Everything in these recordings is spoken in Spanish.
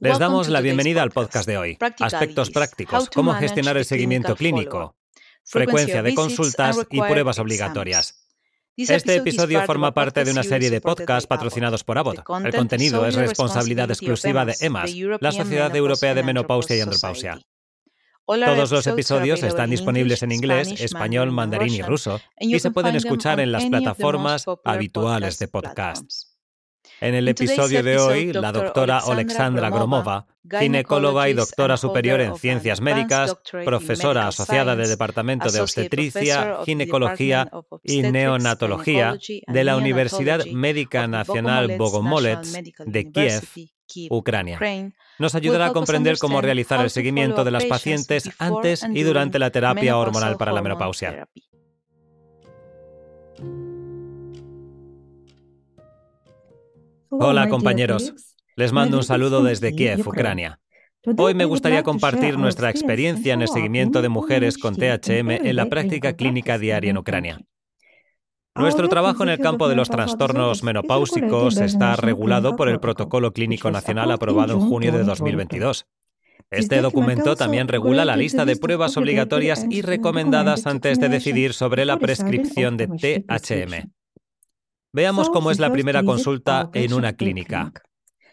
Les damos la bienvenida al podcast de hoy. Aspectos prácticos, cómo gestionar el seguimiento clínico, frecuencia de consultas y pruebas obligatorias. Este episodio forma parte de una serie de podcasts patrocinados por Abbott. El contenido es responsabilidad exclusiva de EMAS, la Sociedad Europea de Menopausia y Andropausia. Todos los episodios están disponibles en inglés, español, mandarín y ruso y se pueden escuchar en las plataformas habituales de podcasts. En el episodio de hoy, la doctora Alexandra Gromova, ginecóloga y doctora superior en ciencias médicas, profesora asociada del Departamento de Obstetricia, Ginecología y Neonatología de la Universidad Médica Nacional Bogomolets de Kiev, Ucrania. Nos ayudará a comprender cómo realizar el seguimiento de las pacientes antes y durante la terapia hormonal para la menopausia. Hola compañeros, les mando un saludo desde Kiev, Ucrania. Hoy me gustaría compartir nuestra experiencia en el seguimiento de mujeres con THM en la práctica clínica diaria en Ucrania. Nuestro trabajo en el campo de los trastornos menopáusicos está regulado por el Protocolo Clínico Nacional aprobado en junio de 2022. Este documento también regula la lista de pruebas obligatorias y recomendadas antes de decidir sobre la prescripción de THM. Veamos cómo es la primera consulta en una clínica.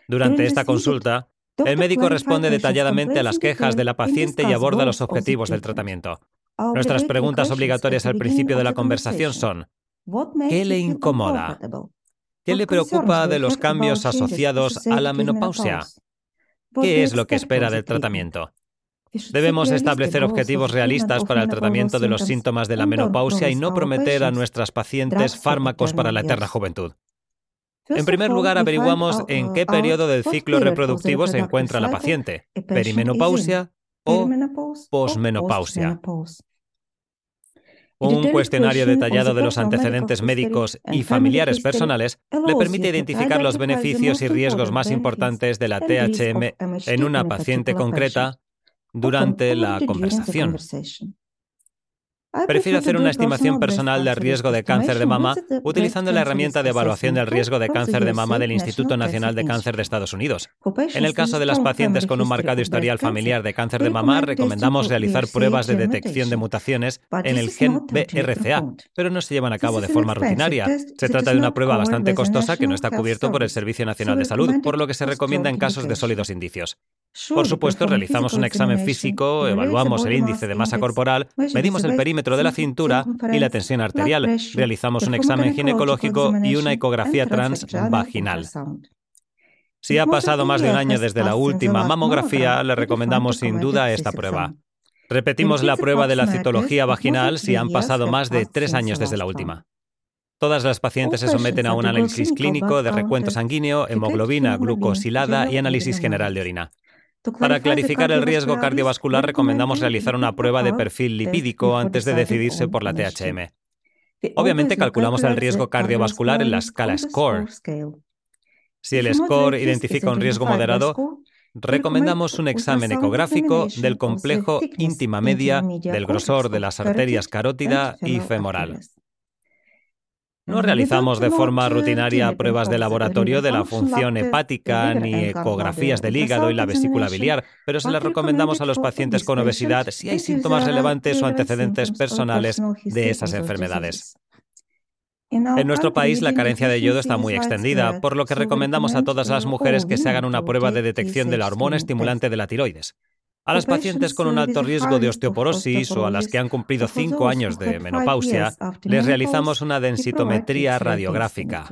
Durante esta consulta, el médico responde detalladamente a las quejas de la paciente y aborda los objetivos del tratamiento. Nuestras preguntas obligatorias al principio de la conversación son, ¿qué le incomoda? ¿Qué le preocupa de los cambios asociados a la menopausia? ¿Qué es lo que espera del tratamiento? Debemos establecer objetivos realistas para el tratamiento de los síntomas de la menopausia y no prometer a nuestras pacientes fármacos para la eterna juventud. En primer lugar, averiguamos en qué periodo del ciclo reproductivo se encuentra la paciente, perimenopausia o posmenopausia. Un cuestionario detallado de los antecedentes médicos y familiares personales le permite identificar los beneficios y riesgos más importantes de la THM en una paciente concreta durante la conversación. Prefiero hacer una estimación personal del riesgo de cáncer de mama utilizando la herramienta de evaluación del riesgo de cáncer de mama del Instituto Nacional de Cáncer de Estados Unidos. En el caso de las pacientes con un marcado historial familiar de cáncer de mama, recomendamos realizar pruebas de detección de mutaciones en el gen BRCA, pero no se llevan a cabo de forma rutinaria. Se trata de una prueba bastante costosa que no está cubierto por el Servicio Nacional de Salud, por lo que se recomienda en casos de sólidos indicios. Por supuesto, realizamos un examen físico, evaluamos el índice de masa corporal, medimos el perímetro de la cintura y la tensión arterial, realizamos un examen ginecológico y una ecografía transvaginal. Si ha pasado más de un año desde la última mamografía, le recomendamos sin duda esta prueba. Repetimos la prueba de la citología vaginal. Si han pasado más de tres años desde la última. Todas las pacientes se someten a un análisis clínico de recuento sanguíneo, hemoglobina, glucosilada y análisis general de orina. Para clarificar el riesgo cardiovascular recomendamos realizar una prueba de perfil lipídico antes de decidirse por la THM. Obviamente calculamos el riesgo cardiovascular en la escala SCORE. Si el SCORE identifica un riesgo moderado, recomendamos un examen ecográfico del complejo íntima media del grosor de las arterias carótida y femoral. No realizamos de forma rutinaria pruebas de laboratorio de la función hepática ni ecografías del hígado y la vesícula biliar, pero se las recomendamos a los pacientes con obesidad si hay síntomas relevantes o antecedentes personales de esas enfermedades. En nuestro país la carencia de yodo está muy extendida, por lo que recomendamos a todas las mujeres que se hagan una prueba de detección de la hormona estimulante de la tiroides. A las pacientes con un alto riesgo de osteoporosis o a las que han cumplido cinco años de menopausia, les realizamos una densitometría radiográfica.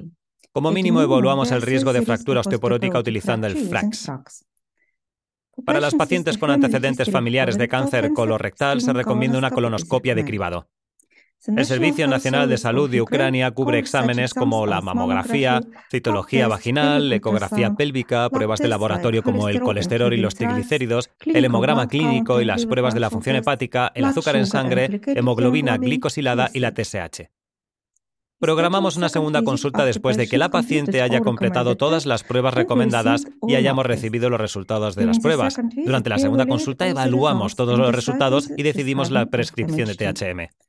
Como mínimo evaluamos el riesgo de fractura osteoporótica utilizando el FRAX. Para las pacientes con antecedentes familiares de cáncer colorectal se recomienda una colonoscopia de cribado. El Servicio Nacional de Salud de Ucrania cubre exámenes como la mamografía, citología vaginal, ecografía pélvica, pruebas de laboratorio como el colesterol y los triglicéridos, el hemograma clínico y las pruebas de la función hepática, el azúcar en sangre, hemoglobina glicosilada y la TSH. Programamos una segunda consulta después de que la paciente haya completado todas las pruebas recomendadas y hayamos recibido los resultados de las pruebas. Durante la segunda consulta evaluamos todos los resultados y decidimos la prescripción de THM.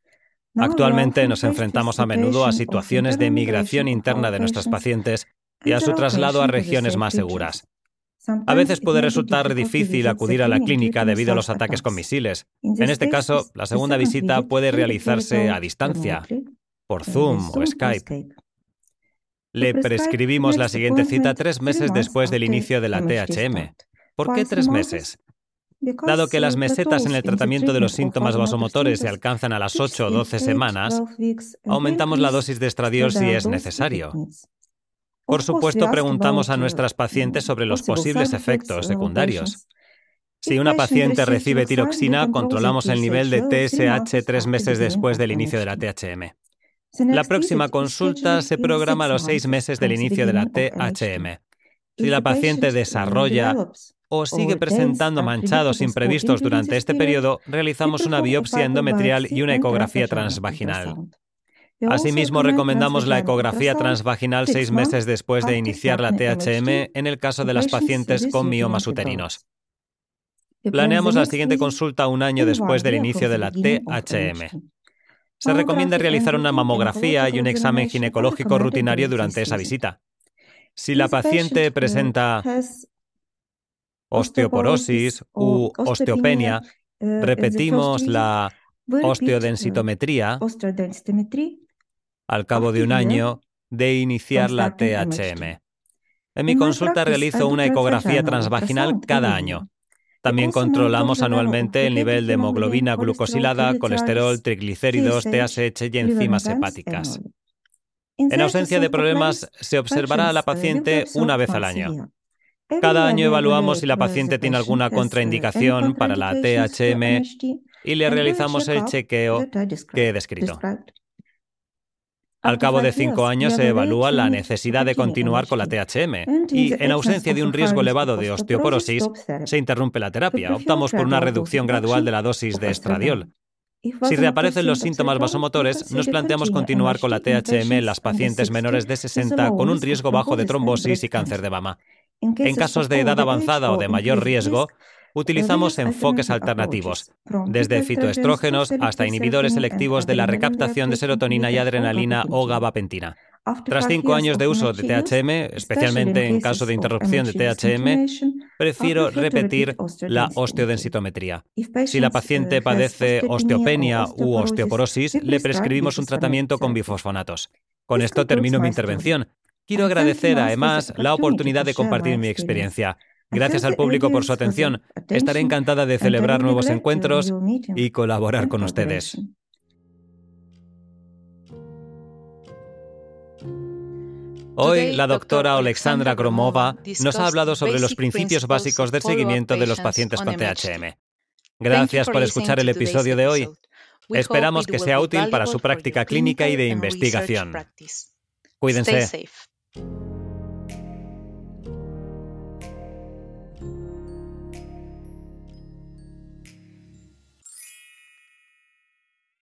Actualmente nos enfrentamos a menudo a situaciones de migración interna de nuestras pacientes y a su traslado a regiones más seguras. A veces puede resultar difícil acudir a la clínica debido a los ataques con misiles. En este caso, la segunda visita puede realizarse a distancia, por Zoom o Skype. Le prescribimos la siguiente cita tres meses después del inicio de la THM. ¿Por qué tres meses? Dado que las mesetas en el tratamiento de los síntomas vasomotores se alcanzan a las 8 o 12 semanas, aumentamos la dosis de estradiol si es necesario. Por supuesto, preguntamos a nuestras pacientes sobre los posibles efectos secundarios. Si una paciente recibe tiroxina, controlamos el nivel de TSH tres meses después del inicio de la THM. La próxima consulta se programa a los seis meses del inicio de la THM. Si la paciente desarrolla o sigue presentando manchados imprevistos durante este periodo, realizamos una biopsia endometrial y una ecografía transvaginal. Asimismo, recomendamos la ecografía transvaginal seis meses después de iniciar la THM en el caso de las pacientes con miomas uterinos. Planeamos la siguiente consulta un año después del inicio de la THM. Se recomienda realizar una mamografía y un examen ginecológico rutinario durante esa visita. Si la paciente presenta osteoporosis u osteopenia, repetimos la osteodensitometría. Al cabo de un año de iniciar la THM. En mi consulta realizo una ecografía transvaginal cada año. También controlamos anualmente el nivel de hemoglobina glucosilada, colesterol, triglicéridos, TSH y enzimas hepáticas. En ausencia de problemas, se observará a la paciente una vez al año. Cada año evaluamos si la paciente tiene alguna contraindicación para la THM y le realizamos el chequeo que he descrito. Al cabo de cinco años se evalúa la necesidad de continuar con la THM y, en ausencia de un riesgo elevado de osteoporosis, se interrumpe la terapia. Optamos por una reducción gradual de la dosis de estradiol. Si reaparecen los síntomas vasomotores, nos planteamos continuar con la THM en las pacientes menores de 60 con un riesgo bajo de trombosis y cáncer de mama. En casos de edad avanzada o de mayor riesgo, utilizamos enfoques alternativos, desde fitoestrógenos hasta inhibidores selectivos de la recaptación de serotonina y adrenalina o gabapentina. Tras cinco años de uso de THM, especialmente en caso de interrupción de THM, prefiero repetir la osteodensitometría. Si la paciente padece osteopenia u osteoporosis, le prescribimos un tratamiento con bifosfonatos. Con esto termino mi intervención. Quiero agradecer además la oportunidad de compartir mi experiencia. Gracias al público por su atención. Estaré encantada de celebrar nuevos encuentros y colaborar con ustedes. Hoy la doctora Alexandra Gromova nos ha hablado sobre los principios básicos del seguimiento de los pacientes con THM. Gracias por escuchar el episodio de hoy. Esperamos que sea útil para su práctica clínica y de investigación. Cuídense. thank you